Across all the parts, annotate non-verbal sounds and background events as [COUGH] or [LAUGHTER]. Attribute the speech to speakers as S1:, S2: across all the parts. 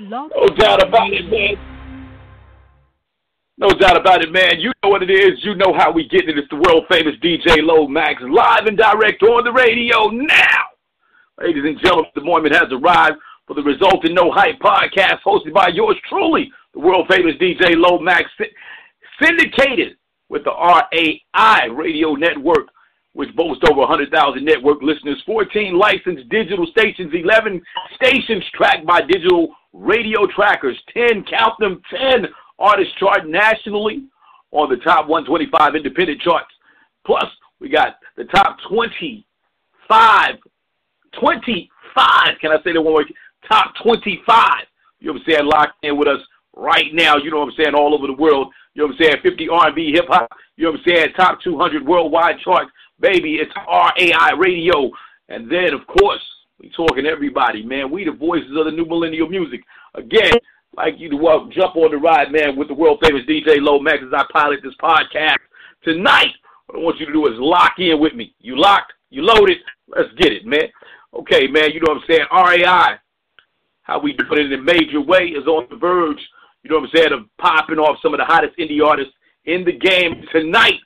S1: No doubt about it, man. No doubt about it, man. You know what it is. You know how we get it. It's the world famous DJ Lomax, live and direct on the radio now. Ladies and gentlemen, the moment has arrived for the Resulting No Hype podcast hosted by yours truly, the world famous DJ Lomax, syndicated with the RAI radio network which boasts over 100,000 network listeners, 14 licensed digital stations, 11 stations tracked by digital radio trackers, 10, count them, 10 artists chart nationally on the top 125 independent charts. Plus, we got the top 25, 25, can I say that one more? Top 25. You know what I'm saying? Locked in with us right now, you know what I'm saying, all over the world. You know what I'm saying? 50 R&B, hip hop. You know what I'm saying? Top 200 worldwide charts baby. It's RAI Radio. And then, of course, we talking everybody, man. We the voices of the new millennial music. Again, like you to welcome, jump on the ride, man, with the world famous DJ Lomax as I pilot this podcast. Tonight, what I want you to do is lock in with me. You locked, you loaded, let's get it, man. Okay, man, you know what I'm saying? RAI, how we do it in a major way, is on the verge, you know what I'm saying, of popping off some of the hottest indie artists in the game tonight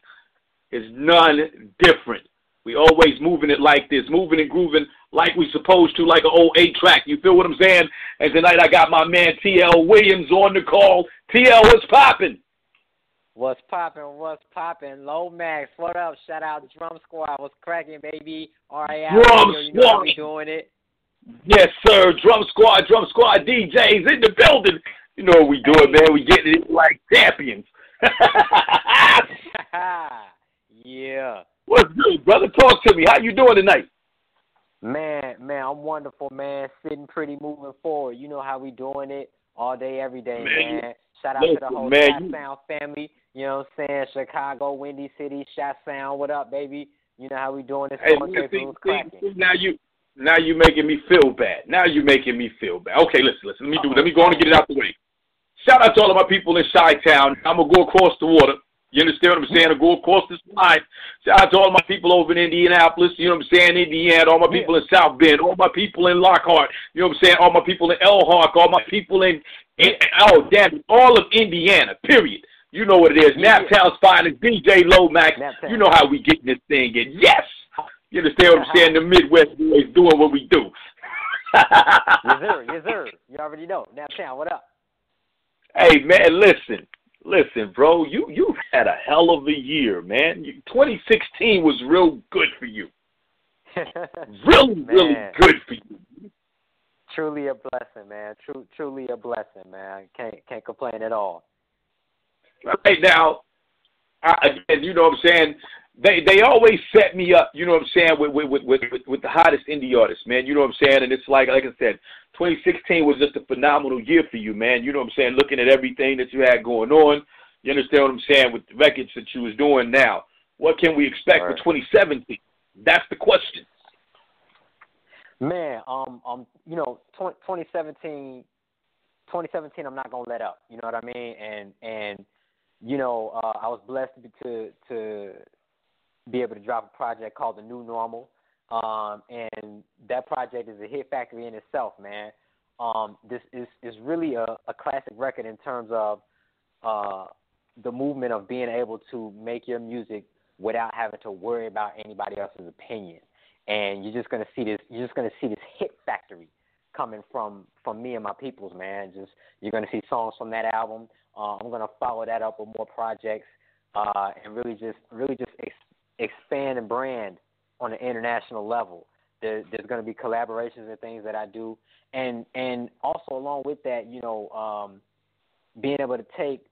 S1: is none different. We always moving it like this, moving and grooving like we supposed to, like an old eight track. You feel what I'm saying? And tonight I got my man TL Williams on the call. TL, what's popping?
S2: What's popping? What's popping? Lomax, what up? Shout out Drum Squad. What's cracking, baby? RAI.
S1: Drum
S2: you know
S1: Squad.
S2: doing it.
S1: Yes, sir. Drum Squad, Drum Squad DJs in the building. You know what we doing, man. We getting it like champions. [LAUGHS] [LAUGHS]
S2: Yeah.
S1: What's good, brother? Talk to me. How you doing tonight?
S2: Man, man, I'm wonderful, man. Sitting pretty, moving forward. You know how we doing it all day, every day,
S1: man.
S2: man. Shout out
S1: listen,
S2: to the whole
S1: man,
S2: Shot
S1: you...
S2: Sound family. You know what I'm saying? Chicago, Windy City, Shot Sound. What up, baby? You know how we doing this?
S1: Hey, see, see, see, now you now you making me feel bad. Now you making me feel bad. Okay, listen, listen. Let me do.
S2: Uh-oh.
S1: Let me go on and get it out the way. Shout out to all of my people in Chi Town. I'm gonna go across the water. You understand what I'm saying? I go across this line. Shout out to all my people over in Indianapolis. You know what I'm saying? Indiana. All my people in South Bend. All my people in Lockhart. You know what I'm saying? All my people in Elkhart. All my people in, in oh damn, all of Indiana. Period. You know what it is.
S2: Yeah.
S1: Naptown's finest DJ Lomax.
S2: Naptown.
S1: You know how we getting this thing in. Yes. You understand what I'm uh-huh. saying? The Midwest boys doing what we do.
S2: yes, sir. Yes, sir. You already know. Naptown, what up?
S1: Hey man, listen, listen, bro. You you had a hell of a year, man. You, 2016 was real good for you. [LAUGHS] Really, really good for you.
S2: Truly a blessing, man. True, truly a blessing, man. Can't can't complain at all.
S1: Right now, I, again, you know what I'm saying. They they always set me up, you know what I'm saying, with with with with, with the hottest indie artists, man. You know what I'm saying, and it's like like I said, 2016 was just a phenomenal year for you, man. You know what I'm saying. Looking at everything that you had going on, you understand what I'm saying with the records that you was doing now. What can we expect
S2: Right.
S1: for 2017? That's the question.
S2: Man, um, um, you know, 20, 2017, 2017, I'm not gonna let up. You know what I mean? And and you know, uh, I was blessed to to to be able to drop a project called The New Normal. Um, and that project is a hit factory in itself, man. Um, this is is really a, a classic record in terms of uh, the movement of being able to make your music without having to worry about anybody else's opinion and you're just gonna see this. You're just gonna see this hit factory coming from from me and my peoples, man. Just you're gonna see songs from that album. Uh, I'm gonna follow that up with more projects uh, and really just really just expand and brand on an international level. There, there's gonna be collaborations and things that I do, and and also along with that, you know, um, being able to take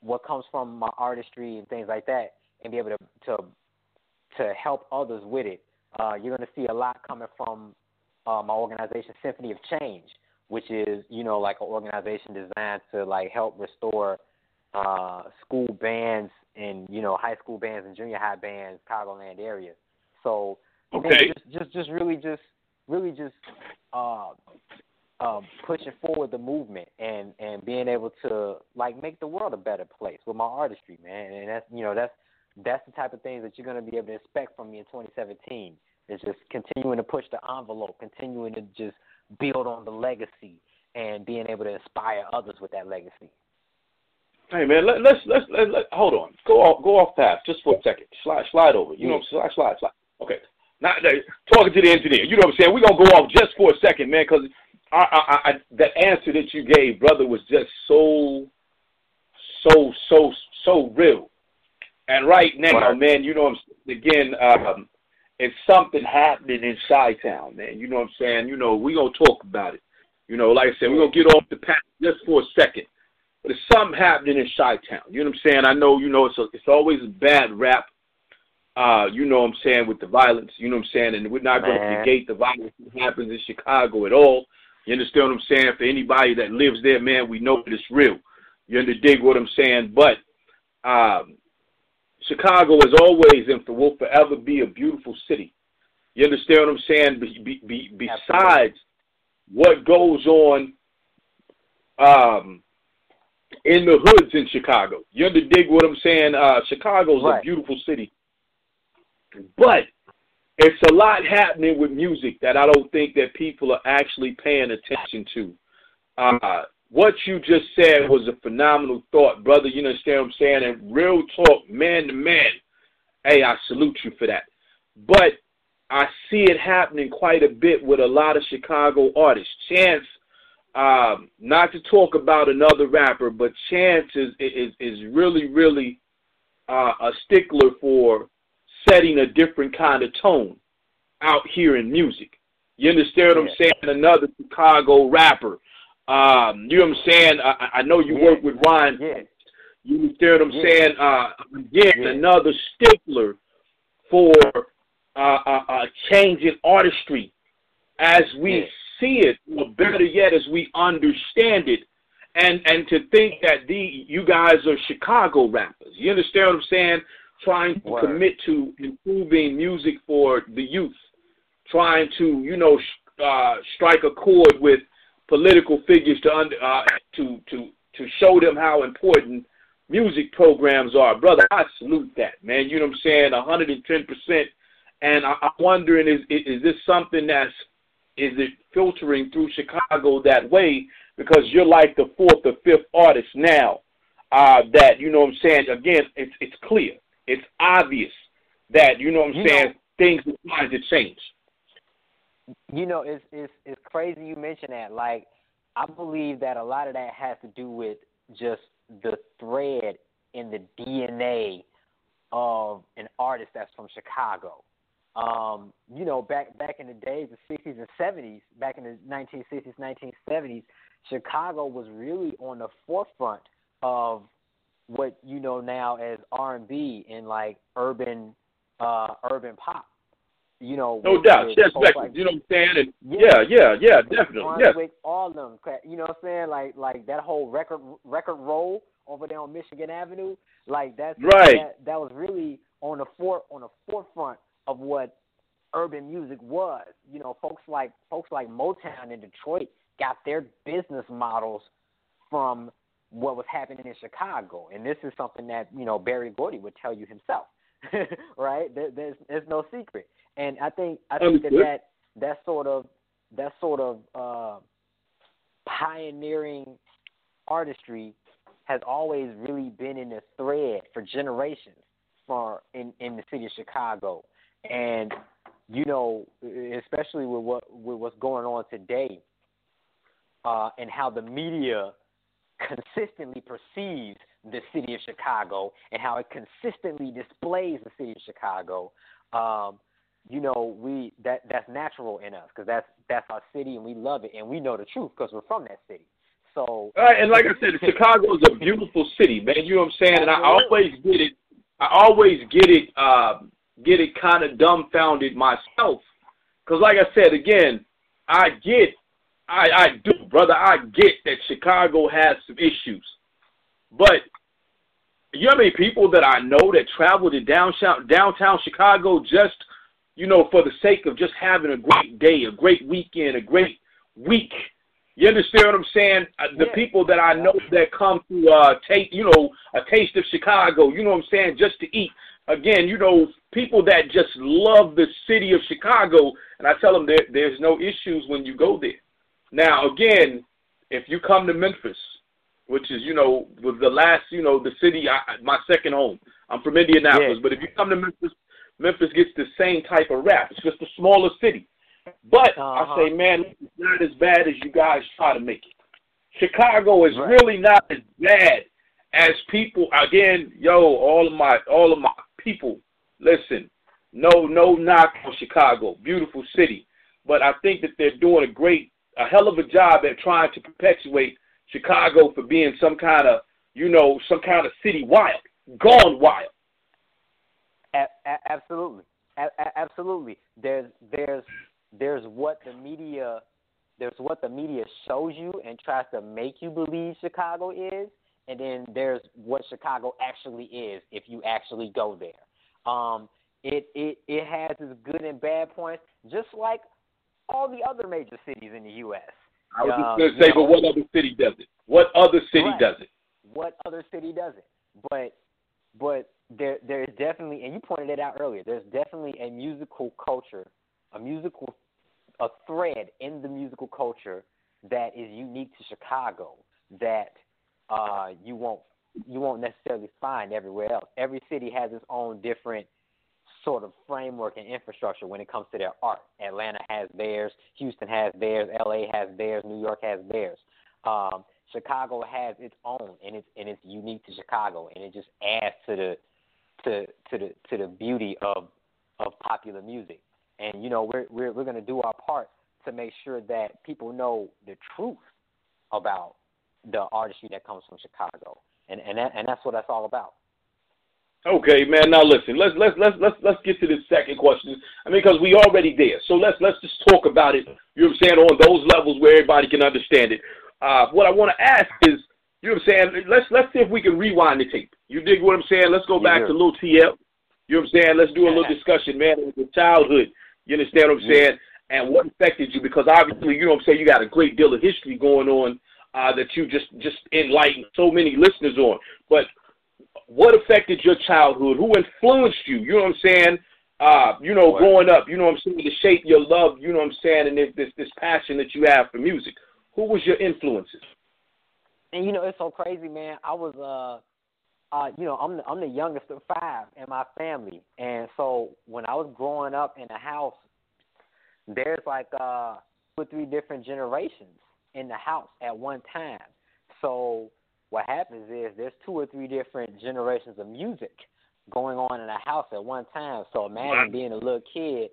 S2: what comes from my artistry and things like that, and be able to to to help others with it uh, you're going to see a lot coming from uh, my organization, Symphony of Change, which is you know like an organization designed to like help restore uh, school bands and you know high school bands and junior high bands, Chicagoland area. So
S1: Okay.
S2: just just just really just really just uh, uh, pushing forward the movement and and being able to like make the world a better place with my artistry, man. And that's you know that's that's the type of things that you're going to be able to expect from me in 2017. It's just continuing to push the envelope, continuing to just build on the legacy, and being able to inspire others with that legacy.
S1: Hey man, let, let's let's let, let, hold on. Go off go off path just for a second. Slide slide over. You know, what I'm slide slide slide. Okay. Now talking to the engineer. You know what I'm saying? We're gonna go off just for a second, man, because I, I, I, the answer that you gave, brother, was just so so so so real. And right now, man, you know, I'm again, um, it's something happening in Chi Town, man. You know what I'm saying? You know, we gonna talk about it. You know, like I said, we're gonna get off the path just for a second. But there's something happening in Chi Town. You know what I'm saying? I know, you know, it's a, it's always a bad rap. Uh, you know what I'm saying, with the violence, you know what I'm saying, and we're not going to negate the violence that happens in Chicago at all. You understand what I'm saying? For anybody that lives there, man, we know that it's real. You understand what I'm saying? But um, Chicago is always and will forever be a beautiful city. You understand what I'm saying? Be, be, be, besides what goes on um, in the hoods in Chicago, you understand what I'm saying? Uh, Chicago's right. a beautiful city, but it's a lot happening with music that I don't think that people are actually paying attention to. Uh, what you just said was a phenomenal thought, brother. You understand what I'm saying? And real talk, man to man. Hey, I salute you for that. But I see it happening quite a bit with a lot of Chicago artists. Chance, um, not to talk about another rapper, but Chance is is is really really uh, a stickler for setting a different kind of tone out here in music. You understand what yeah. I'm saying? Another Chicago rapper um, you know what I'm saying? I, I know you yeah. work with Ryan.
S2: Yeah.
S1: You understand what I'm saying? Uh, again, another stickler for uh, uh, uh, changing artistry as we. See it, or better yet, as we understand it. And and to think that the you guys are Chicago rappers. You understand what I'm saying? Trying to Word. commit to improving music for the youth, trying to you know uh, strike a chord with political figures to under, uh, to to to show them how important music programs are, brother. I salute that, man. You know what I'm saying? 110 percent. And I, I'm wondering, is is this something that's is it filtering through Chicago that way? Because you're like the fourth or fifth artist now uh, that you know what I'm saying. Again, it's it's clear, it's obvious that you know what I'm you saying. Know, things are trying to change
S2: you know, it's it's it's crazy you mention that. Like, I believe that a lot of that has to do with just the thread in the DNA of an artist that's from Chicago. Um, you know, back back in the days, the '60s and '70s, back in the 1960s, 1970s, Chicago was really on the forefront of what you know now as R&B and like urban uh, urban pop you know,
S1: no doubt, yes, like, you know what I'm saying? And yeah, yeah, yeah, yeah definitely, yeah.
S2: all of them, you know what I'm saying? Like, like that whole record Record Row over there on Michigan Avenue, like that's
S1: right.
S2: That, that was really on the fore on the forefront of what urban music was. You know, folks like folks like Motown in Detroit got their business models from what was happening in Chicago, and this is something that you know Berry Gordy would tell you himself. [LAUGHS] right? There, there's there's no secret. And I think I think that, that that sort of that sort of uh, pioneering artistry has always really been in the thread for generations for in in the city of Chicago, and you know, especially with what with what's going on today, uh, and how the media consistently perceives the city of Chicago and how it consistently displays the city of Chicago. Um, you know, we that that's natural in us because that's that's our city and we love it and we know the truth because we're from that city. So,
S1: and like I said, [LAUGHS] Chicago is a beautiful city, man. You know what I'm saying? And I always get it. I always get it. Uh, get it kind of dumbfounded myself, because like I said again, I get, I I do, brother. I get that Chicago has some issues, but you know how many people that I know that travel to downtown downtown Chicago just you know, for the sake of just having a great day, a great weekend, a great week. You understand what I'm saying? Uh, the yeah. people that I know that come to uh taste, you know, a taste of Chicago, you know what I'm saying, just to eat. Again, you know, people that just love the city of Chicago, and I tell them there, there's no issues when you go there. Now, again, if you come to Memphis, which is you know was the last you know the city, I, my second home. I'm from Indianapolis,
S2: yeah.
S1: but if you come to Memphis, Memphis gets the same type of rap. It's just a smaller city. But
S2: uh-huh.
S1: I say, man, it's not as bad as you guys try to make it. Chicago is
S2: right.
S1: really not as bad as people. Again, yo, all of my all of my people, listen. No, no knock on Chicago, beautiful city, but I think that they're doing a great, a hell of a job at trying to perpetuate Chicago for being some kind of, you know, some kind of city wild, gone wild.
S2: A- a- absolutely, a- absolutely. There's there's there's what the media there's what the media shows you and tries to make you believe Chicago is, and then there's what Chicago actually is if you actually go there. Um, it it it has its good and bad points, just like all the other major cities in the U.S.
S1: I was
S2: um,
S1: just going to say,
S2: know,
S1: but what other city does it? What other city
S2: right.
S1: does it?
S2: What other city does it? But but there there is definitely, and you pointed it out earlier. There's definitely a musical culture, a musical a thread in the musical culture that is unique to Chicago that uh, you won't you won't necessarily find everywhere else. Every city has its own different sort of framework and infrastructure when it comes to their art. Atlanta has theirs, Houston has theirs, LA has theirs, New York has theirs. Um, Chicago has its own, and it's and it's unique to Chicago, and it just adds to the to to the to the beauty of of popular music. And you know, we're we're we're going to do our part to make sure that people know the truth about the artistry that comes from Chicago, and and that, and that's what that's all about.
S1: Okay, man. Now listen, let's let's let's let's let's get to the second question. I mean, because we already there, so let's let's just talk about it. You know what I'm saying on those levels where everybody can understand it. Uh, what I want to ask is, you know what I'm saying? Let's let's see if we can rewind the tape. You dig what I'm saying? Let's go back
S2: yeah.
S1: to Lil TL. You know what I'm saying? Let's do a little discussion, man. It was your childhood. You understand what I'm
S2: yeah.
S1: saying? And what affected you? Because obviously, you know what I'm saying. You got a great deal of history going on uh, that you just just enlightened so many listeners on. But what affected your childhood? Who influenced you? You know what I'm saying? Uh, you know,
S2: Right.
S1: growing up, you know what I'm saying, to shape your love, you know what I'm saying, and this this, this passion that you have for music. Who was your influences?
S2: And you know, it's so crazy, man. I was uh uh, you know, I'm the, I'm the youngest of five in my family, and so when I was growing up in the house, there's like uh two or three different generations in the house at one time. So what happens is there's two or three different generations of music going on in a house at one time. So imagine being a little kid,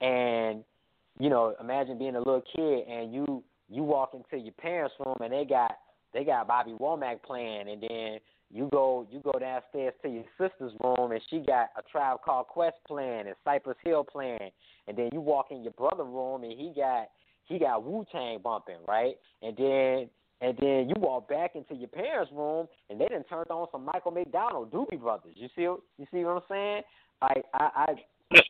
S2: and you know, imagine being a little kid and you you walk into your parents' room and they got they got Bobby Womack playing, and then you go you go downstairs to your sister's room and she got a Tribe Called Quest playing and Cypress Hill playing, and then you walk in your brother's room and he got he got Wu Tang bumping, right? And then and then you walk back into your parents' room and they done turned on some Michael McDonald, Doobie Brothers. You see you see what I'm saying? Like I I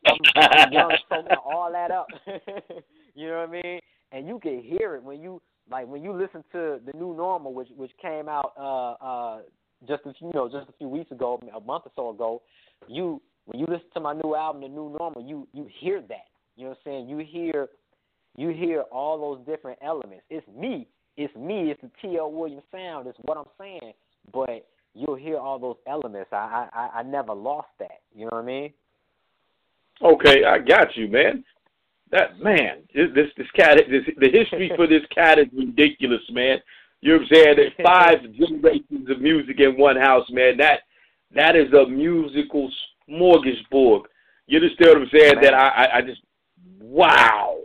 S2: I'm, I'm young soaking all that up. [LAUGHS] you know what I mean? And you can hear it when you like when you listen to the new normal, which which came out uh uh just a few you know just a few weeks ago, a month or so ago. You when you listen to my new album, the new normal, you you hear that. You know what I'm saying? You hear you hear all those different elements. It's me. It's me. It's the T.L. Williams sound. It's what I'm saying. But you'll hear all those elements. I I I never lost that. You know what I mean?
S1: Okay, I got you, man. That man, this this, cat, this, the history for this cat is ridiculous, man. You know what I'm saying? There's five [LAUGHS] generations of music in one house, man. That that is a musical smorgasbord. You understand what I'm saying?
S2: Man.
S1: That I, I I just wow.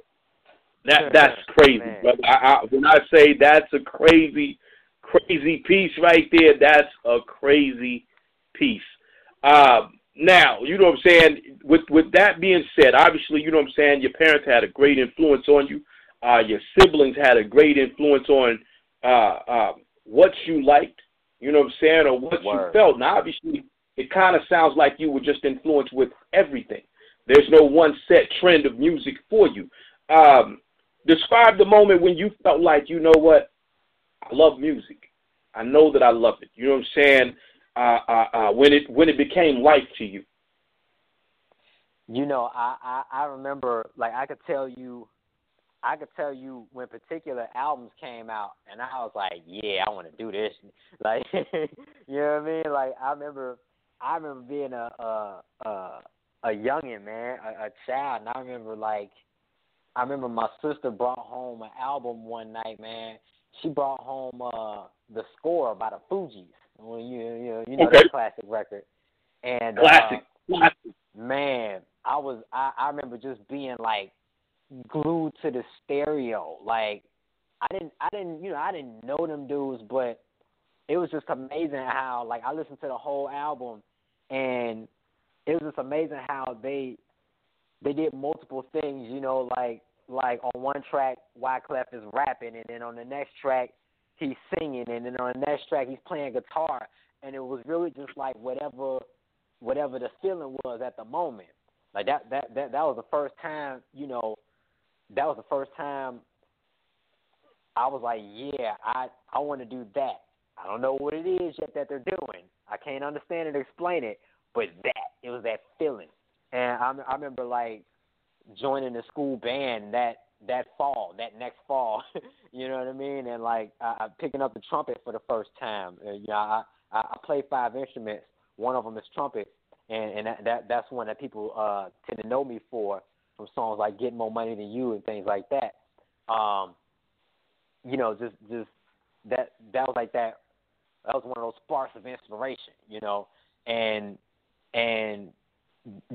S1: That that's crazy,
S2: Man.
S1: brother. I, I, when I say that's a crazy, crazy piece right there, that's a crazy piece. Um, now, you know what I'm saying. With with that being said, obviously, you know what I'm saying. Your parents had a great influence on you. Uh, your siblings had a great influence on uh, uh, what you liked. You know what I'm saying, or what you felt. Now, obviously, it kind of sounds like you were just influenced with everything. There's no one set trend of music for you. Um, describe the moment when you felt like, you know what, I love music. I know that I love it. You know what I'm saying? Uh, uh, uh, when it when it became life to you.
S2: You know, I, I I remember like I could tell you I could tell you when particular albums came out, and I was like, yeah, I want to do this. [LAUGHS] Like, you know what I mean? Like, I remember, I remember being a a a, a youngin, man, a, a child, and I remember like, I remember my sister brought home an album one night, man. She brought home uh the score by the Fugees. Well, you you know you know
S1: okay.
S2: that classic record, and
S1: classic,
S2: uh,
S1: classic.
S2: man, I was I I remember just being like glued to the stereo. Like I didn't I didn't you know I didn't know them dudes, but it was just amazing how like I listened to the whole album, and it was just amazing how they they did multiple things. You know, like like on one track Wyclef is rapping, and then on the next track he's singing, and then on the next track he's playing guitar, and it was really just like whatever whatever the feeling was at the moment. Like that that that that was the first time you know that was the first time I was like, yeah, I I want to do that. I don't know what it is yet that they're doing. I can't understand it, explain it, but that it was that feeling. And I I remember like joining the school band that that fall, that next fall. [LAUGHS] you know what I mean? And like I picking up the trumpet for the first time. Uh, you know, I, I I play five instruments. One of them is trumpet, and and that, that that's one that people uh tend to know me for from songs like "Get More Money Than You" and things like that. Um, you know, just just that that was like that. That was one of those sparks of inspiration, you know, and and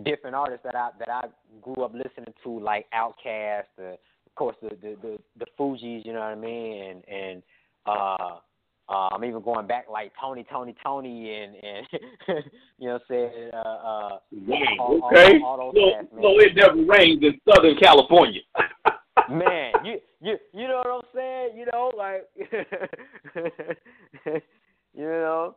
S2: different artists that I that I grew up listening to, like Outkast, uh, of course the the the, the Fugees, you know what I mean, and and uh, uh, I'm even going back like Tony, Tony, Tony, and and [LAUGHS] you know what I'm saying. Uh, uh,
S1: wow. okay.
S2: All, all, all
S1: so,
S2: cats,
S1: so it never rains in Southern California. [LAUGHS]
S2: man, you you you know what I'm saying? You know, like [LAUGHS] you know.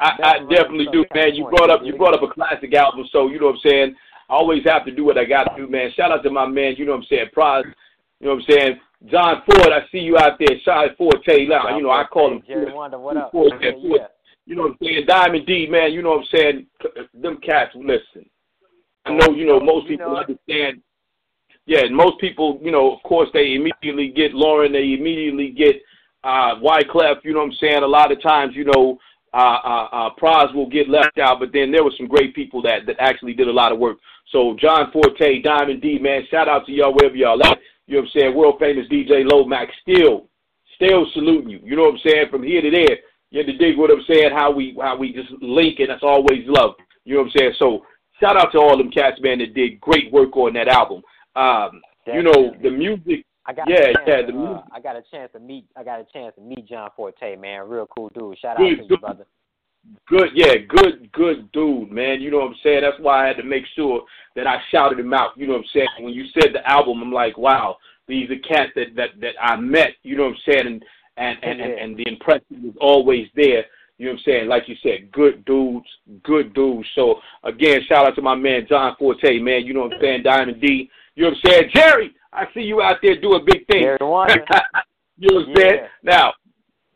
S1: I, I definitely do, man. You brought up you brought up a classic album, so you know what I'm saying. I always have to do what I got to do, man. Shout out to my man, you know what I'm saying, Pras, you know what I'm saying. John Forte, I see you out there. Shot Forte, now, you know I call him.
S2: Jerry Wonda, what up?
S1: Ford,
S2: yeah, yeah.
S1: You know what I'm saying, Diamond D, man. You know what I'm saying. Them cats, listen. I know, you know, most people understand. Yeah, most people, you know, of course, they immediately get Lauryn. They immediately get uh Wyclef. You know what I'm saying. A lot of times, you know, uh, uh, uh, Pras will get left out, but then there were some great people that that actually did a lot of work. So John Forte, Diamond D, man, shout out to y'all wherever y'all at. You know what I'm saying? World famous DJ Lomax still, still saluting you. You know what I'm saying? From here to there, you have to dig what I'm saying. How we how we just link, and that's always love. You know what I'm saying? So shout out to all them cats, man, that did great work on that album. Um, you know the music.
S2: I got
S1: yeah,
S2: a chance
S1: yeah.
S2: to, uh. I got a chance to meet. I got a chance to meet John Forte, man. Real cool dude. Shout out
S1: Good
S2: to you, brother.
S1: Good, yeah, good, good dude, man. You know what I'm saying? That's why I had to make sure that I shouted him out. You know what I'm saying? When you said the album, I'm like, wow, these are cats that that that I met. You know what I'm saying? And and and and, and the impression was always there. You know what I'm saying? Like you said, good dudes, good dudes. So again, shout out to my man John Forte, man. You know what I'm saying? Diamond D. You know what I'm saying? Jerry, I see you out there doing big things. [LAUGHS] You know what I'm saying? Now,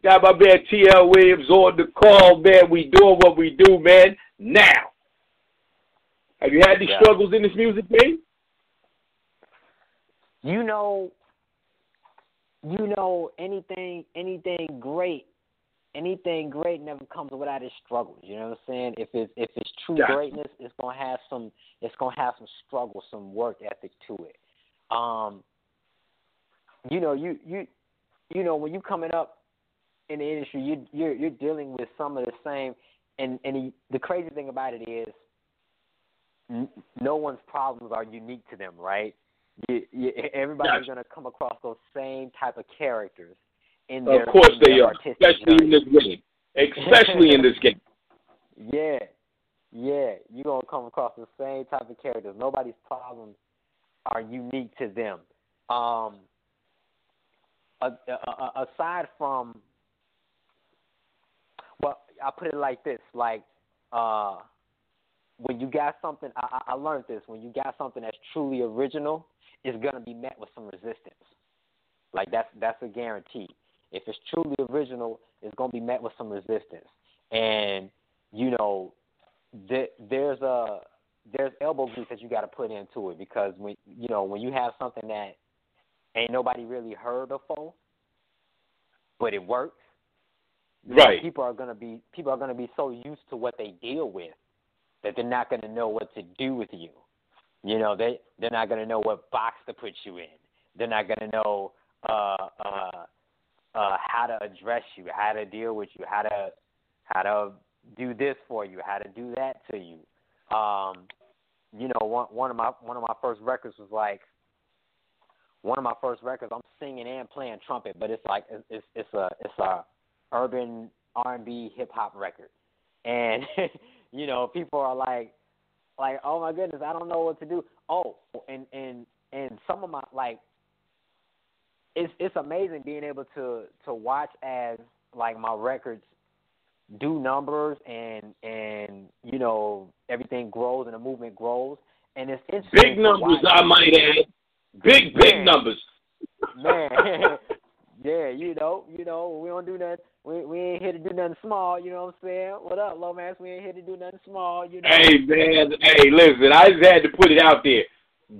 S1: got my man TL Williams on the call, man. We doing what we do, man. Now, have you had any
S2: Yeah.
S1: struggles in this music game?
S2: you know you know anything anything great anything great never comes without its struggles you know what i'm saying if it's if it's true greatness it's going to have some it's to have some struggle some work ethic to it um you know you you you know when you coming up in the industry you you're you're dealing with some of the same and and the, the crazy thing about it is n- no one's problems are unique to them right you, you, everybody's going to come across those same type of characters in
S1: Of course
S2: in
S1: they
S2: their
S1: are, especially in this game. Especially in this game. [LAUGHS]
S2: Yeah, yeah, you're gonna come across the same type of characters. Nobody's problems are unique to them. Um, aside from, well, I put it like this: like, uh, when you got something, I, I learned this. When you got something that's truly original, it's gonna be met with some resistance. Like that's that's a guarantee. If it's truly original, it's gonna be met with some resistance. And you know, there, there's a there's elbow grease that you got to put into it because when you know when you have something that ain't nobody really heard before, but it works.
S1: Right.
S2: People are gonna be people are gonna be so used to what they deal with that they're not gonna know what to do with you. You know, they they're not gonna know what box to put you in. They're not gonna know uh uh uh how to address you, how to deal with you, how to how to do this for you, how to do that to you. Um, you know, one one of my one of my first records was like one of my first records. I'm singing and playing trumpet, but it's like it's it's, a it's a urban R&B hip hop record, and [LAUGHS] you know people are like like oh my goodness, I don't know what to do. Oh, and and and some of my like it's it's amazing being able to to watch as like my records do numbers and and you know everything grows and the movement grows. And it's interesting
S1: big numbers I might add. Big big
S2: man,
S1: numbers.
S2: Man. [LAUGHS] [LAUGHS] Yeah you know you know we don't do nothing. We we ain't here to do nothing small you know what I'm saying? What up Lomax we ain't here to do nothing small you know.
S1: Hey man. Hey listen I just had to put it out there.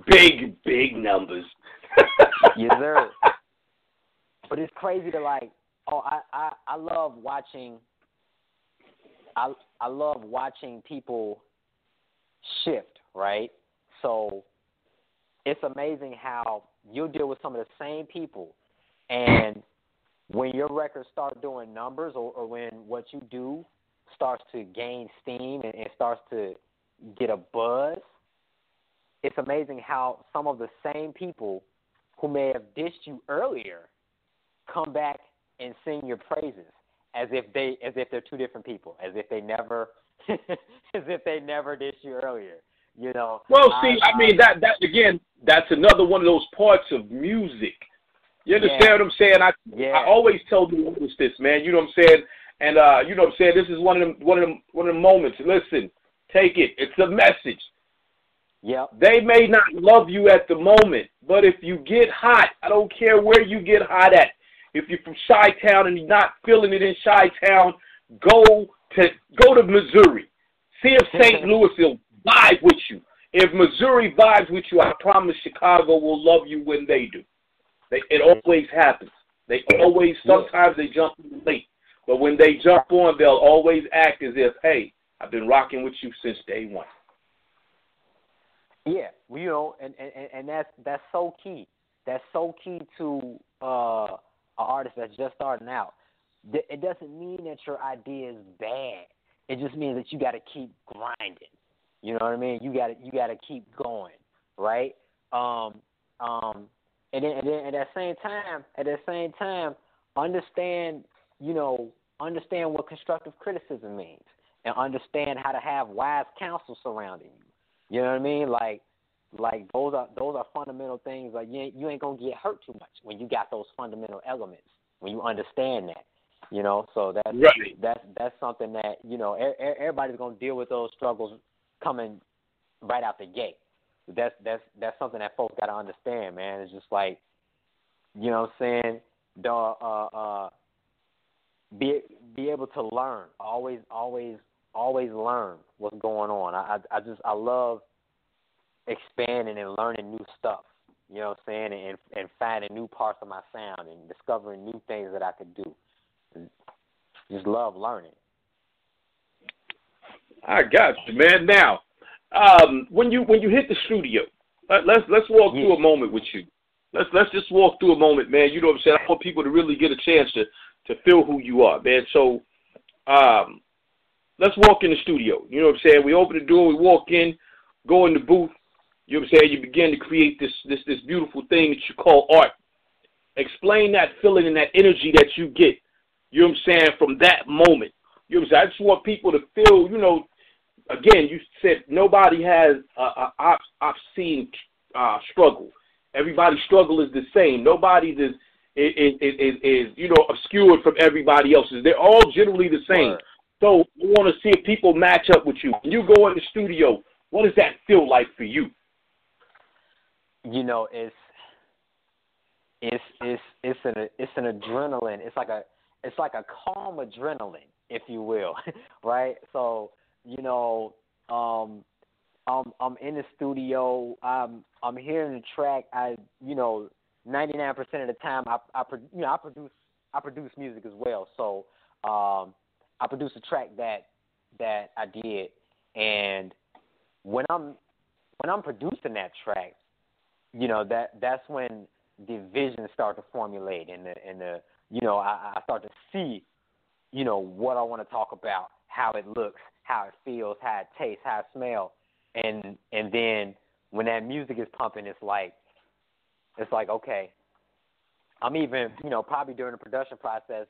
S1: Big big numbers. [LAUGHS]
S2: Yes sir. But it's crazy to like oh I I I love watching I I love watching people shift, right? So it's amazing how you'll deal with some of the same people and when your records start doing numbers or, or when what you do starts to gain steam and, and starts to get a buzz, it's amazing how some of the same people who may have dished you earlier come back and sing your praises as if they as if they're two different people, as if they never [LAUGHS] as if they never did you earlier. You know.
S1: Well, see, I, I mean that that again, that's another one of those parts of music. You understand
S2: yeah.
S1: what I'm saying? I
S2: yeah.
S1: I always tell the artists this, man. You know what I'm saying? And uh, you know what I'm saying? This is one of them one of them one of the moments. Listen, take it. It's a message.
S2: Yep.
S1: They may not love you at the moment, but if you get hot, I don't care where you get hot at. If you're from Chi Town and you're not feeling it in Chi Town, go to go to Missouri. See if St. [LAUGHS] Louis will vibe with you. If Missouri vibes with you, I promise Chicago will love you when they do. They, it always happens. They always sometimes they jump late, but when they jump on, they'll always act as if, hey, I've been rocking with you since day one.
S2: Yeah, you know, and and and that's that's so key. That's so key to uh artist that's just starting out, it doesn't mean that your idea is bad. It just means that you got to keep grinding. You know what I mean? You got to you got to keep going, right? Um, um, and then, and then at that same time, at that same time, understand, you know, understand what constructive criticism means, and understand how to have wise counsel surrounding you. You know what I mean? Like, like those are those are fundamental things. Like you ain't, you ain't gonna get hurt too much when you got those fundamental elements. When you understand that, you know. So that's
S1: right.
S2: that's that's something that you know everybody's gonna deal with those struggles coming right out the gate. That's that's that's something that folks gotta understand, man. It's just like, you know, what I'm saying, the uh uh be be able to learn. Always always always learn what's going on. I I, I just I love expanding and learning new stuff. You know what I'm saying? And and finding new parts of my sound and discovering new things that I could do. Just love learning.
S1: I got you, man. Now, um, when you when you hit the studio, let, let's let's walk
S2: yeah.
S1: through a moment with you. Let's let's just walk through a moment, man. You know what I'm saying? I want people to really get a chance to to feel who you are, man. So, um, let's walk in the studio. You know what I'm saying? We open the door, we walk in, go in the booth. You know what I'm saying? You begin to create this this this beautiful thing that you call art. Explain that feeling and that energy that you get. You know what I'm saying from that moment. You know what I'm saying? I just want people to feel. You know, again, you said nobody has a, a obscene uh, struggle. Everybody's struggle is the same. Nobody's is is, is, is, you know obscured from everybody else's. They're all generally the same.
S2: Right.
S1: So we want to see if people match up with you. When you go in the studio, what does that feel like for you?
S2: You know, it's it's it's it's an it's an adrenaline. It's like a it's like a calm adrenaline, if you will, [LAUGHS] right? So you know, um, I'm I'm in the studio. I'm I'm hearing the track. I you know, 99% of the time, I, I you know I produce I produce music as well. So um, I produced a track that that I did, and when I'm when I'm producing that track, you know that that's when the visions start to formulate and the and the you know I, I start to see you know what I want to talk about, how it looks, how it feels, how it tastes, how it smells, and and then when that music is pumping, it's like it's like okay, I'm even you know probably during the production process,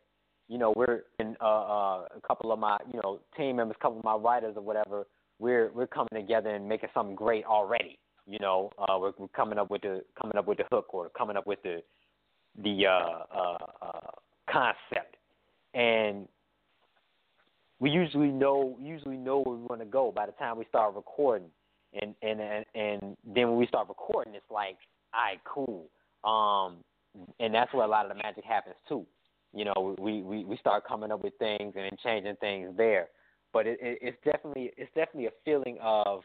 S2: you know we're in uh, uh, a couple of my you know team members, a couple of my writers or whatever, we're we're coming together and making something great already. You know, uh, we're, we're coming up with the coming up with the hook or coming up with the the uh, uh, uh, concept, and we usually know usually know where we want to go by the time we start recording, and and and, and then when we start recording, it's like, all right, cool, um, and that's where a lot of the magic happens too. You know, we we we start coming up with things and then changing things there, but it, it, it's definitely it's definitely a feeling of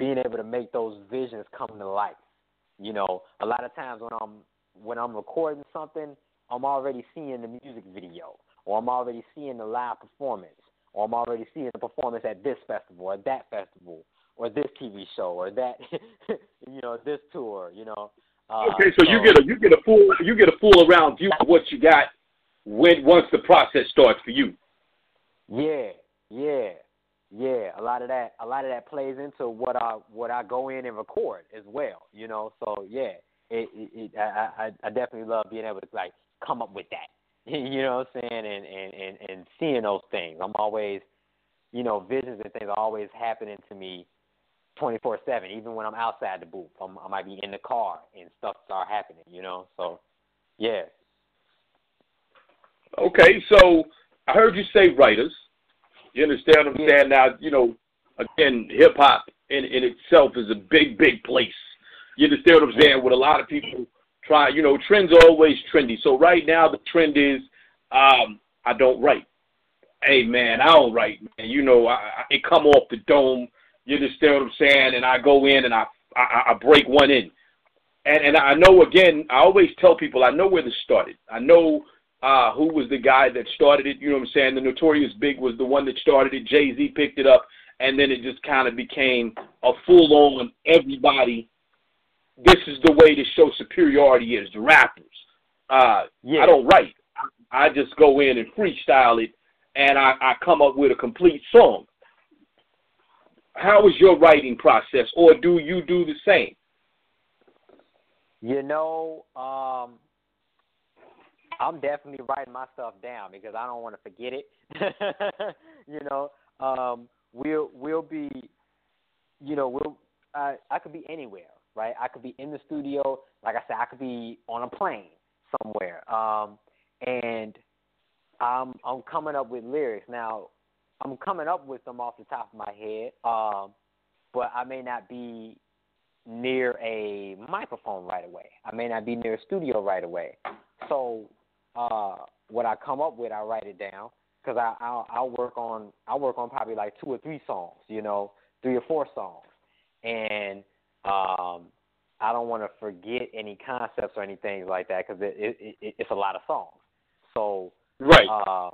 S2: being able to make those visions come to life. You know, a lot of times when I'm when I'm recording something, I'm already seeing the music video, or I'm already seeing the live performance, or I'm already seeing the performance at this festival or that festival or this TV show or that [LAUGHS] you know this tour. You know.
S1: Uh, okay, so, so you get a you get a full you get a full around view of what you got when once the process starts for you.
S2: Yeah, yeah. Yeah, a lot of that a lot of that plays into what I what I go in and record as well. You know, so yeah, it, it, it I, I definitely love being able to like come up with that. [LAUGHS] you know what I'm saying, and and and and seeing those things. I'm always, you know, visions and things are always happening to me, 24/7. Even when I'm outside the booth, I'm, I might be in the car and stuff start happening. You know, so yeah.
S1: Okay, so I heard you say writers. You understand what I'm yeah. saying? Now, you know, again, hip hop in, in itself is a big, big place. You understand what I'm saying? With a lot of people try, you know, trends are always trendy. So right now the trend is um, I don't write. Hey man, I don't write, man. You know, I, I it come off the dome. You understand what I'm saying? And I go in and I I, I break one in. And and I know again, I always tell people I know where this started. I know uh, who was the guy that started it. You know what I'm saying? The Notorious Big was the one that started it. Jay Z picked it up, and then it just kind of became a full on everybody. This is the way to show superiority is the rappers. Uh, yeah. I don't write. I just go in and freestyle it, and I, I come up with a complete song. How is your writing process, or do you do the same?
S2: You know, um, I'm definitely writing my stuff down because I don't want to forget it. [LAUGHS] you know, um, we'll we'll be, you know, we'll I I could be anywhere, right? I could be in the studio, like I said, I could be on a plane somewhere, um, and I'm I'm coming up with lyrics now. I'm coming up with them off the top of my head, um, but I may not be near a microphone right away. I may not be near a studio right away. So uh, what I come up with, I write it down because I I'll, I'll work on I work on probably like two or three songs, you know, three or four songs, and um, I don't want to forget any concepts or anything like that because it, it, it it's a lot of songs. So
S1: right,
S2: uh,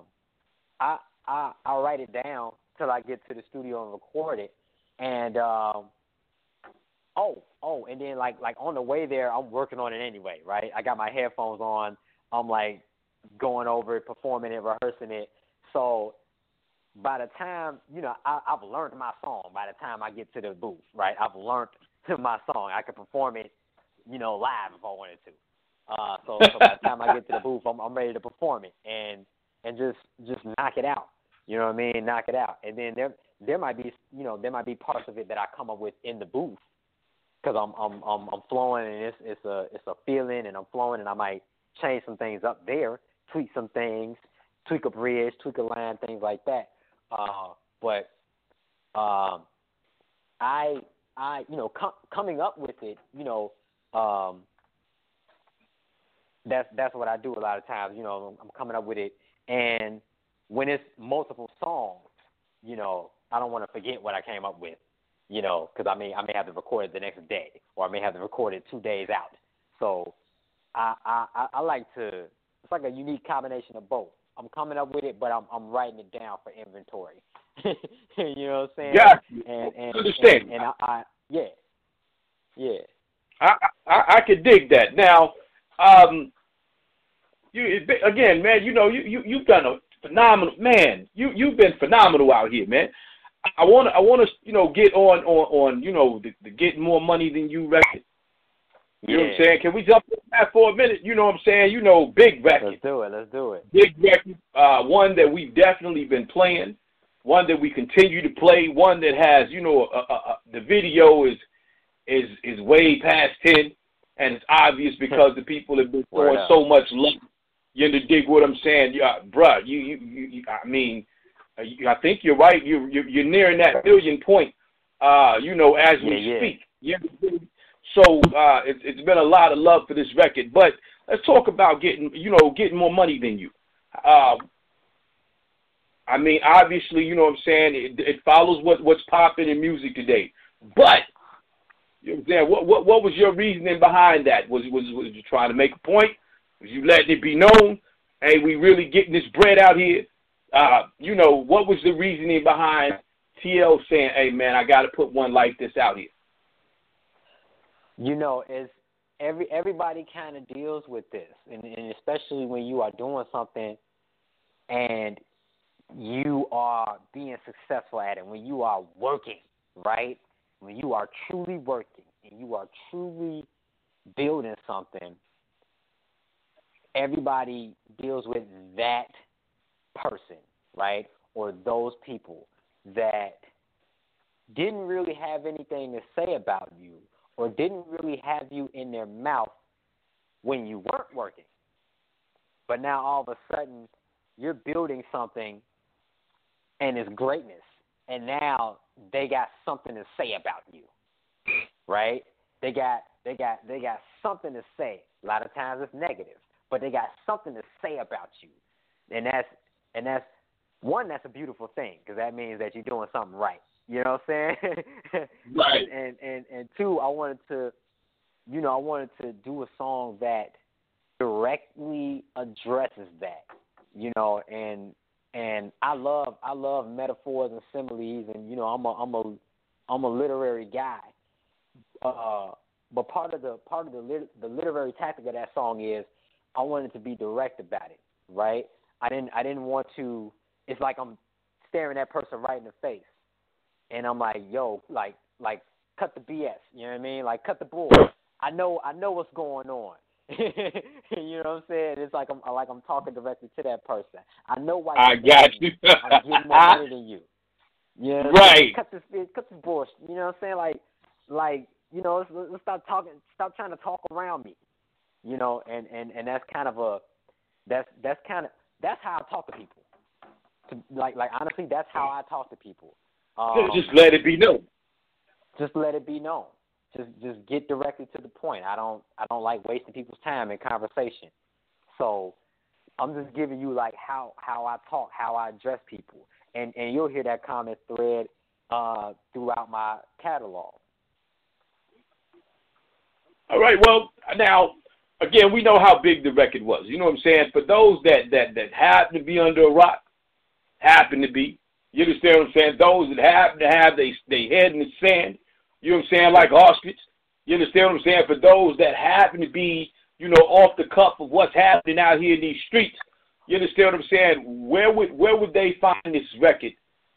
S2: I I I write it down till I get to the studio and record it, and um, oh oh, and then like like on the way there, I'm working on it anyway, right? I got my headphones on. I'm like going over it, performing it, rehearsing it. So by the time you know I, I've learned my song. By the time I get to the booth, right, I've learned [LAUGHS] my song. I can perform it, you know, live if I wanted to. Uh, so, so by the time I get to the booth, I'm, I'm ready to perform it and and just just knock it out. You know what I mean? Knock it out. And then there there might be you know there might be parts of it that I come up with in the booth because I'm I'm I'm I'm flowing and it's it's a it's a feeling and I'm flowing and I might change some things up there tweak some things, tweak a bridge, tweak a line, things like that. Uh, but um, I, I, you know, com- coming up with it, you know, um, that's that's what I do a lot of times. You know, I'm coming up with it, and when it's multiple songs, you know, I don't want to forget what I came up with. You know, because I may I may have to record it the next day, or I may have to record it two days out. So I, I I like to. It's like a unique combination of both. I'm coming up with it, but I'm I'm writing it down for inventory. [LAUGHS] you know what I'm saying?
S1: Yeah.
S2: And and
S1: understand.
S2: And, and I, I yeah, yeah.
S1: I, I I could dig that. Now, um, you again, man. You know, you you you've done a phenomenal man. You you've been phenomenal out here, man. I want to I want to you know get on on on you know the, the getting more money than you record. You know what I'm saying? Can we jump on that for a minute? You know what I'm saying? You know, big record.
S2: Let's do it. Let's do it.
S1: Big record. Uh, one that we've definitely been playing. One that we continue to play. One that has, you know, uh, uh, uh the video is is is way past ten, and it's obvious [LAUGHS] because the people have been throwing so much love. You to dig what I'm saying, yeah, bruh. You, you, you, I mean, uh, I think you're right. You, you, you're nearing that billion point. Uh, you know, as we
S2: yeah,
S1: speak. Yeah. So uh, it's it's been a lot of love for this record. But let's talk about getting, you know, getting more money than you. Uh, I mean, obviously, you know what I'm saying. It, it follows what what's popping in music today. But you know what I'm saying? What, what what was your reasoning behind that? Was was was you trying to make a point? Was you letting it be known? Hey, we really getting this bread out here. Uh, you know, what was the reasoning behind TL saying, "Hey, man, I got to put one like this out here"?
S2: You know, is every everybody kind of deals with this, and, and especially when you are doing something and you are being successful at it, when you are working, right? When you are truly working and you are truly building something, everybody deals with that person, right? Or those people that didn't really have anything to say about you or didn't really have you in their mouth when you weren't working. But now all of a sudden you're building something and it's greatness. And now they got something to say about you. Right? They got they got they got something to say. A lot of times it's negative, but they got something to say about you. And that's and that's one that's a beautiful thing because that means that you're doing something right. You know what I'm saying? [LAUGHS]
S1: right.
S2: And, and and and two, I wanted to, you know, I wanted to do a song that directly addresses that. You know, and and I love I love metaphors and similes, and you know, I'm a I'm a I'm a literary guy. Uh, but part of the part of the lit, the literary tactic of that song is I wanted to be direct about it, right? I didn't I didn't want to. It's like I'm staring that person right in the face and I'm like, yo, like, like, cut the BS. You know what I mean? Like, cut the bull. I know, I know what's going on. [LAUGHS] you know what I'm saying? It's like I'm like I'm talking directly to that person. I know why.
S1: I got you.
S2: I'm getting more money than you. You know
S1: right.
S2: Cut this, cut this bullshit. You know what I'm saying? Like, like, you know, let's, let's stop talking. Stop trying to talk around me. You know, and and and that's kind of a, that's that's kind of that's how I talk to people. To, like like honestly, that's how I talk to people. Um,
S1: just let it be known.
S2: Just let it be known. Just just get directly to the point. I don't I don't like wasting people's time in conversation. So I'm just giving you like how how I talk, how I address people, and and you'll hear that comment thread uh, throughout my catalog.
S1: All right. Well, now again, we know how big the record was. You know what I'm saying? For those that that that happen to be under a rock, happen to be, you understand what I'm saying? Those that happen to have they they head in the sand, you know what I'm saying, like ostrich. You understand what I'm saying? For those that happen to be, you know, off the cuff of what's happening out here in these streets, you understand what I'm saying? Where would where would they find this record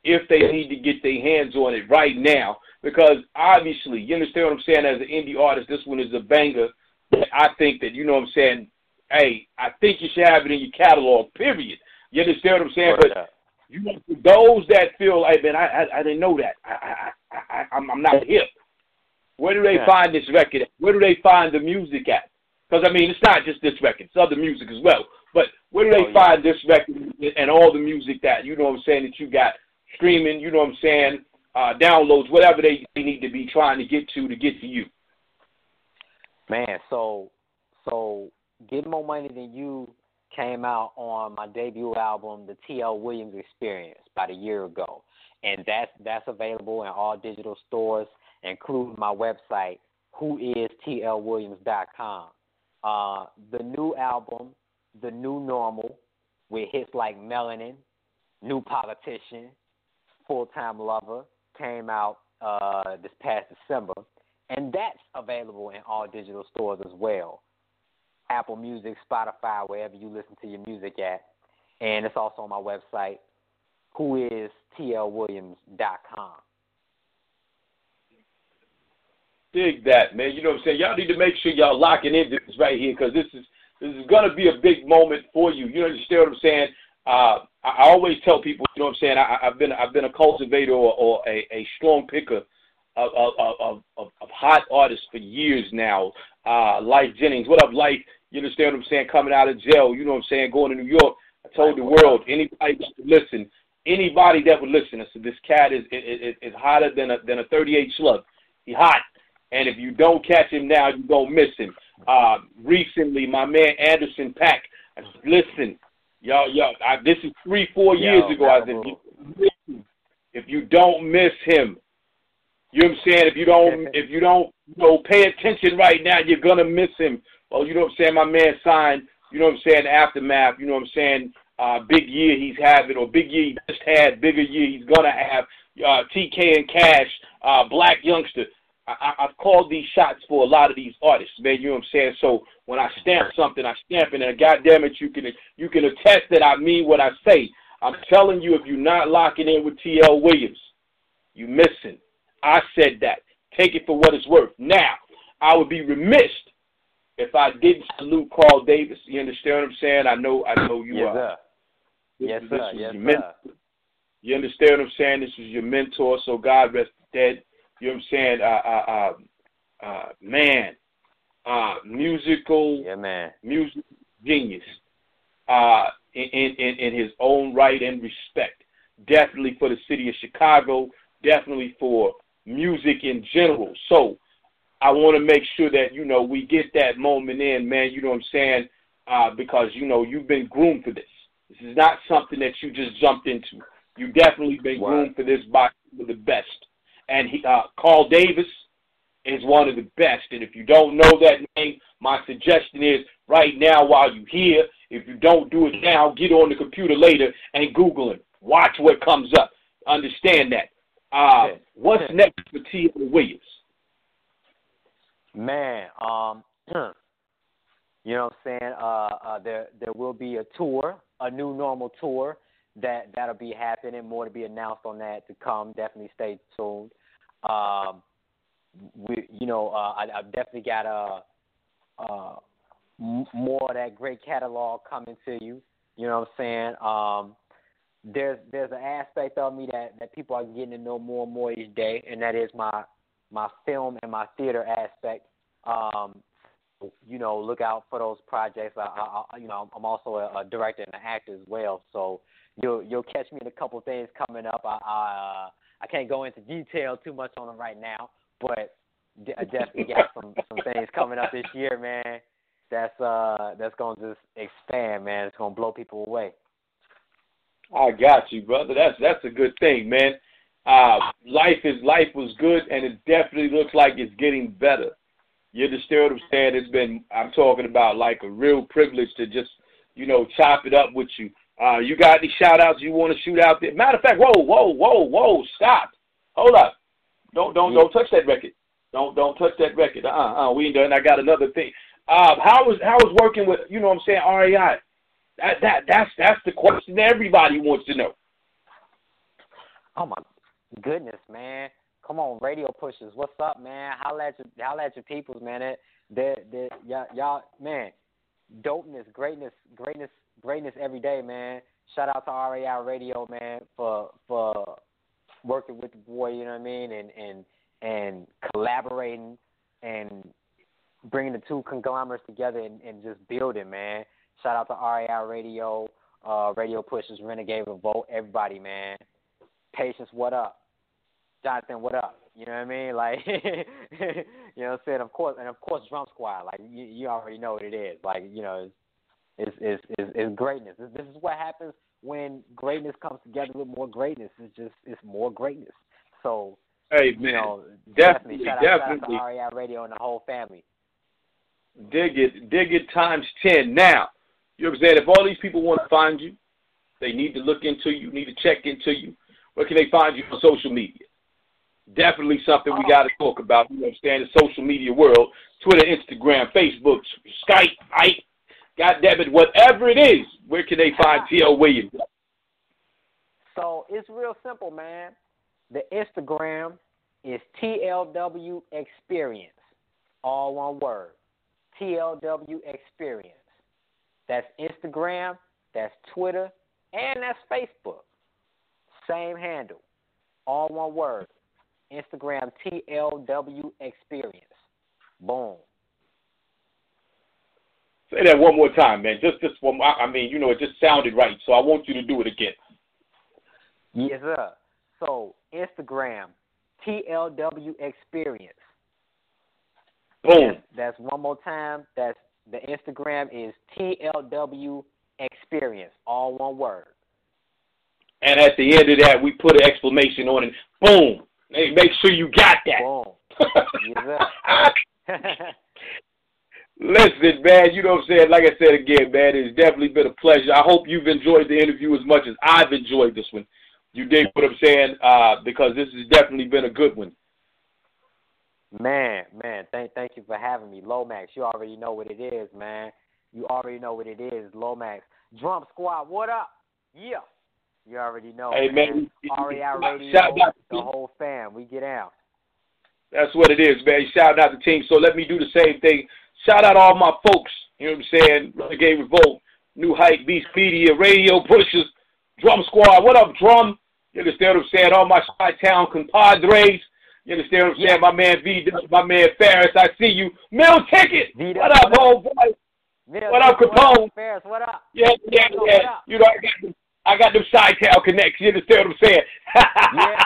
S1: if they need to get their hands on it right now? Because obviously, you understand what I'm saying. As an indie artist, this one is a banger. I think that you know what I'm saying. Hey, I think you should have it in your catalog. Period. You understand what I'm saying? But you know, those that feel like, man, I, I, I didn't know that. I, I, I, I'm, I'm not hip. Where do they yeah. find this record? At? Where do they find the music at? Because I mean, it's not just this record; it's other music as well. But where do they oh, find this record and all the music that you know what I'm saying that you got streaming? You know what I'm saying? Uh, downloads, whatever they, they need to be trying to get to to get to you.
S2: Man, so so get more money than you came out on my debut album, The T.L. Williams Experience, about a year ago, and that's that's available in all digital stores, including my website, whoistlwilliams.com. Uh, the new album, The New Normal, with hits like Melanin, New Politician, Full Time Lover, came out uh, this past December. And that's available in all digital stores as well. Apple Music, Spotify, wherever you listen to your music at. And it's also on my website, whoistlwilliams.com.
S1: Dig that, man. You know what I'm saying? Y'all need to make sure y'all locking into this right here because this is this is gonna be a big moment for you. You understand what I'm saying? Uh, I always tell people, you know what I'm saying. I, have been I've been a cultivator or, or a, a strong picker of of, of of, of hot artists for years now. Uh, Lyfe Jennings, what up, Lyfe? You understand what I'm saying? Coming out of jail, you know what I'm saying? Going to New York. I told the world, anybody that would listen, anybody that would listen, I said this cat is is, is hotter than a than a 38 slug. He hot, and if you don't catch him now, you gonna miss him. Uh, recently, my man Anderson .Paak. I said, listen, y'all, y'all. I, this is three, four years
S2: Yo,
S1: ago. I said, if you don't miss him, you know what I'm saying? If you don't, [LAUGHS] if you don't, you know, pay attention right now, you're gonna miss him. Well, you know what I'm saying? My man signed. You know what I'm saying? Aftermath. You know what I'm saying? Uh, big year he's having, or big year he just had, bigger year he's gonna have. Uh, TK and Cash, uh, Black Youngsta. I, I've called these shots for a lot of these artists, man. You know what I'm saying? So when I stamp something, I stamp it, and goddamn it, you can you can attest that I mean what I say. I'm telling you, if you're not locking in with T.L. Williams, you're missing. I said that. Take it for what it's worth. Now, I would be remiss if I didn't salute Carl Davis. You understand what I'm saying? I know, I know you
S2: yes,
S1: are.
S2: Sir. Yes,
S1: this
S2: sir. Yes,
S1: sir. You understand what I'm saying? This is your mentor, so God rest dead. You know what I'm saying? Uh, uh, uh, uh, man, uh, musical,
S2: yeah, man,
S1: music genius, uh, in, in in his own right and respect. Definitely for the city of Chicago. Definitely for music in general. So I want to make sure that you know we get that moment in, man. You know what I'm saying? Uh, because you know you've been groomed for this. This is not something that you just jumped into. You've definitely been groomed for this by the best. And he, uh, Carl Davis is one of the best. And if you don't know that name, my suggestion is right now while you're here, if you don't do it now, get on the computer later and Google him. Watch what comes up. Understand that. Uh, what's next for T. Williams?
S2: Man, um, [CLEARS THROAT] you know what I'm saying? Uh, uh, there there will be a tour, a new normal tour that that'll be happening. More to be announced on that to come. Definitely stay tuned. Um, we, you know, uh, I, I've definitely got a, uh, more of that great catalog coming to you. You know what I'm saying? Um, there's there's an aspect of me that that people are getting to know more and more each day, and that is my my film and my theater aspect. Um, you know, look out for those projects. I, I, you know, I'm also a, a director and an actor as well, so you'll you'll catch me in a couple things coming up. I I, uh, I can't go into detail too much on them right now, but I definitely got some some things coming up this year, man. That's uh that's gonna just expand, man. It's gonna blow people away.
S1: I got you, brother. That's that's a good thing, man. Uh, life is life was good, and it definitely looks like it's getting better. You understand what I'm saying? It's been I'm talking about like a real privilege to just you know chop it up with you. Uh, you got any shout outs you want to shoot out there? Matter of fact, whoa, whoa, whoa, whoa, stop. Hold up. Don't don't don't touch that record. Don't don't touch that record. Uh uh-uh, uh we ain't done. I got another thing. Uh, how was how was working with you know what I'm saying REI? That that that's that's the question everybody wants to know.
S2: Oh my goodness, man! Come on, radio pushers, what's up, man? Holla at your holla at your peoples, man. It, that, they y'all, y'all man, dopeness, greatness, greatness, greatness every day, man. Shout out to REI Radio, man, for for working with the boy, you know what I mean, and and and collaborating and bringing the two conglomerates together and, and just building, man. Shout out to REI Radio, uh, Radio Pushers, Renegade Revolt, everybody, man. Patience, what up? Jonathan, what up? You know what I mean? [LAUGHS] Like, you know what I'm saying? Of course, and of course, Drum Squad. Like, you, you already know what it is. Like, you know, it's it's it's, it's greatness. This, this is what happens when greatness comes together with more greatness. It's just it's more greatness. So,
S1: hey
S2: man, you know,
S1: definitely,
S2: definitely shout out,
S1: definitely.
S2: Shout out to REI Radio and the whole family.
S1: Dig it, dig it times ten. Now, you know what I'm saying? If all these people want to find you, they need to look into you, need to check into you. Where can they find you on social media? Definitely something we got to talk about. You saying? The social media world, Twitter, Instagram, Facebook, Skype, I, God damn it, whatever it is. Where can they find T.L. Williams?
S2: So it's real simple, man. The Instagram is TLW Experience, all one word. TLW Experience. That's Instagram, that's Twitter, and that's Facebook. Same handle, all one word. Instagram TLW Experience. Boom.
S1: Say that one more time, man. Just, just one. I mean, you know, it just sounded right, so I want you to do it again.
S2: Yes, sir. So Instagram, TLW Experience.
S1: Boom.
S2: That's, that's one more time. That's the Instagram is TLW Experience, all one word.
S1: And at the end of that, we put an exclamation on it. Boom. Hey, make sure you got that. [LAUGHS] [LAUGHS] Listen, man, you know what I'm saying? Like I said again, man, it's definitely been a pleasure. I hope you've enjoyed the interview as much as I've enjoyed this one. You dig what I'm saying? Uh, because this has definitely been a good one.
S2: Man, man, thank thank you for having me. Lomax, you already know what it is, man. You already know what it is, Lomax. Drum Squad, what up? Yeah. You already know.
S1: Hey man,
S2: man. REI Radio, shout out the whole fam. We get out.
S1: That's what it is, man. Shout out to the team. So let me do the same thing. Shout out all my folks. You know what I'm saying? Renegade Revolt, New Hype, Beast Media, Radio Pushers, Drum Squad. What up, Drum? You understand what I'm saying? All my Sky Town compadres. You understand what I'm saying? My man V, my man Ferris. I see you. Mill Ticket. What up, old boy? What up, Capone?
S2: Ferris, what up?
S1: Yeah, yeah, yeah. You know, I got them, I got them side town connects. You understand what I'm saying?
S2: yeah.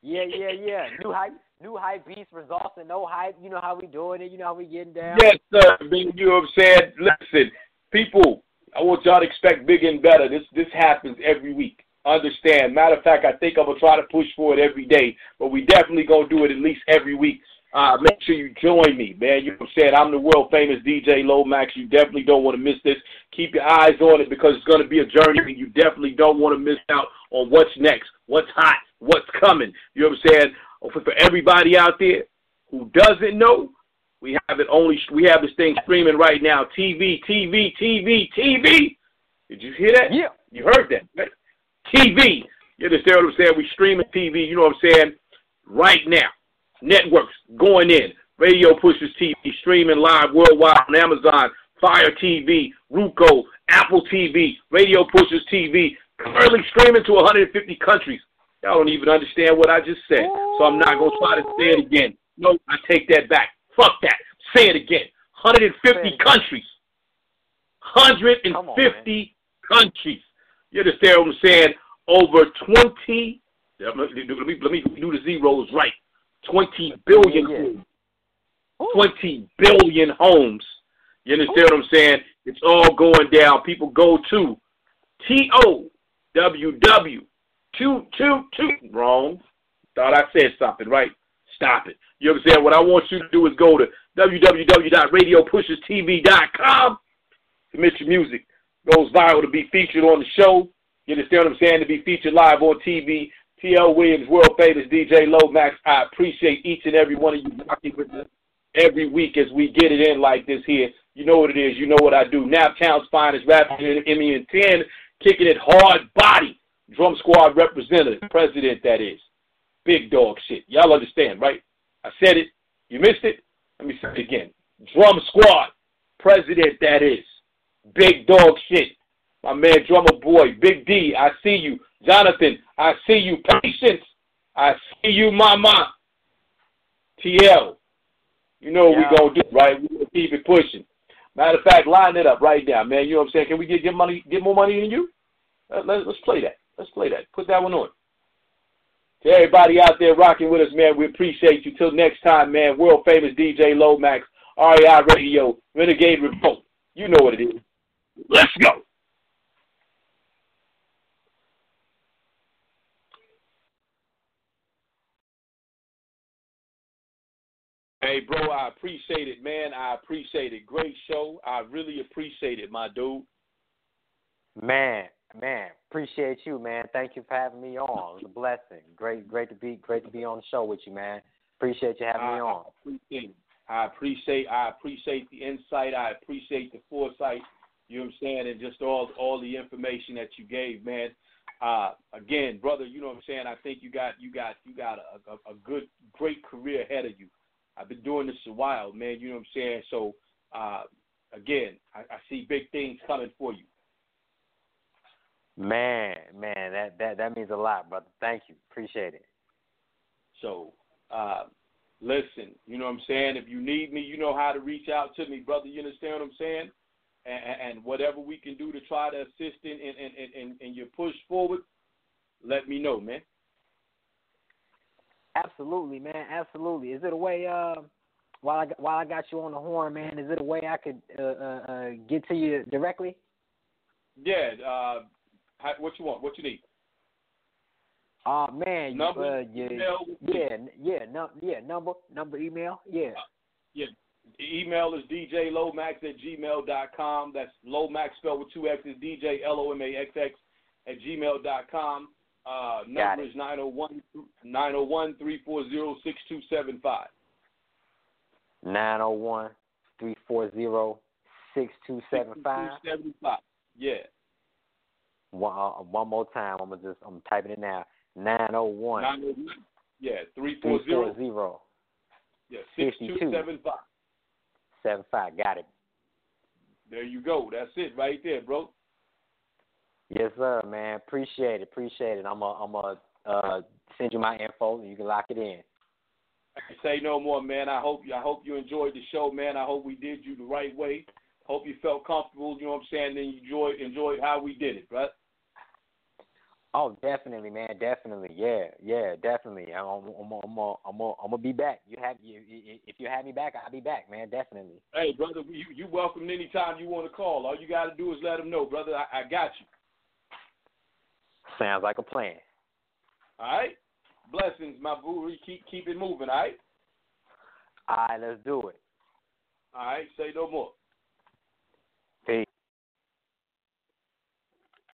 S2: Yeah, yeah, yeah. New hype, new hype beats results and no hype. You know how we doing it. You know how we getting down.
S1: Yes, sir. Being You know what I'm saying? Listen, people, I want y'all to expect bigger and better. This this happens every week. Understand. Matter of fact, I think I'm gonna try to push for it every day, but we definitely gonna do it at least every week. Uh, make sure you join me, man. You know what I'm saying? I'm the world famous DJ Lomax. You definitely don't want to miss this. Keep your eyes on it because it's going to be a journey and you definitely don't want to miss out on what's next, what's hot, what's coming. You know what I'm saying? For, for everybody out there who doesn't know, we have it only, we have this thing streaming right now. TV, TV, TV, TV. Did you hear that?
S2: Yeah.
S1: You heard that, right? TV. You understand what I'm saying? We streaming TV, you know what I'm saying? Right now networks going in. Radio Pushers TV, streaming live worldwide on Amazon, Fire TV, Roku, Apple TV, Radio Pushers TV, currently streaming to 150 countries. Y'all don't even understand what I just said, so I'm not going to try to say it again. No, I take that back. Fuck that. Say it again. 150 countries. 150 on, countries. You understand what I'm saying? Over 20. Let me, let me do the zeros right. 20 billion homes. 20 billion homes. You understand what I'm saying? It's all going down. People go to T O W W two two two wrong. Thought I said something, right? Stop it. You understand? What I want you to do is go to www.radiopusherstv.com. Submit your music. Goes viral to be featured on the show. You understand what I'm saying? To be featured live on TV. T.L. Williams, world famous DJ Lomax. I appreciate each and every one of you rocking with us every week as we get it in like this here. You know what it is. You know what I do. Naptown's finest rapping in Emmy and 10, kicking it hard body. Drum Squad representative, president that is. Big dog shit. Y'all understand, right? I said it. You missed it? Let me say it again. Drum Squad, president that is. Big dog shit. My man, drummer boy, Big D, I see you. Jonathan, I see you. Patience, I see you, mama. TL, you know what yeah. we gonna do, right? We gonna keep it pushing. Matter of fact, line it up right now, man. You know what I'm saying? Can we get get money, get more money than you? Let, let's play that. Let's play that. Put that one on. To everybody out there rocking with us, man, we appreciate you. Till next time, man. World famous DJ Lomax, REI Radio, Renegade Report. You know what it is. Let's go. Hey, bro, I appreciate it, man. I appreciate it. Great show. I really appreciate it, my dude.
S2: Man, man, appreciate you, man. Thank you for having me on. It was a blessing. Great, great to be, great to be on the show with you, man. Appreciate you having
S1: I,
S2: me on.
S1: I appreciate, I appreciate, I appreciate the insight. I appreciate the foresight. You know what I'm saying, and just all all the information that you gave, man. Uh, again, brother, you know what I'm saying. I think you got you got you got a, a, a good, great career ahead of you. I've been doing this a while, man. You know what I'm saying. So, uh, again, I, I see big things coming for you.
S2: Man, man, that that that means a lot, brother. Thank you. Appreciate it.
S1: So, uh, listen, you know what I'm saying? If you need me, you know how to reach out to me, brother. You understand what I'm saying? And, and whatever we can do to try to assist in, in, in, in, in your push forward, let me know, man.
S2: Absolutely, man. Absolutely. Is it a way? Uh, while I while I got you on the horn, man, is it a way I could uh, uh, uh, get to you directly?
S1: Yeah. Uh, how, what you want? What you need?
S2: Oh uh, man,
S1: number,
S2: uh, yeah,
S1: email,
S2: yeah, yeah, no, yeah, number, number, email, yeah.
S1: Uh, yeah. The email is djlomax at gmail dot com. That's Lomax spelled with two X's, DJ L O M A X X at gmail dot com. Uh, number is 901 901 340 6275.
S2: 901 340 6275.
S1: Yeah.
S2: One, uh, one more time. I'm gonna just I'm typing it now. 901.
S1: 901. Yeah, 340.
S2: 340.
S1: Yeah, 6275.
S2: 75. Got it.
S1: There you go. That's it right there, bro.
S2: Yes, sir, man. Appreciate it. Appreciate it. I'm gonna I'm gonna uh, send you my info and you can lock it in.
S1: I can say no more, man. I hope you I hope you enjoyed the show, man. I hope we did you the right way. Hope you felt comfortable, you know what I'm saying, and you enjoyed enjoyed how we did it, right?
S2: Oh, definitely, man. Definitely, yeah, yeah, definitely. I'm, I'm, I'm, I'm, I'm, I'm gonna be back. You have, you, if you have me back, I'll be back, man. Definitely.
S1: Hey, brother, you you welcome anytime you want to call. All you got to do is let them know, brother. I, I got you.
S2: Sounds like a plan.
S1: All right. Blessings, my boo. Keep keep it moving. All right.
S2: All right, let's do it.
S1: All right. Say no more.
S2: Peace.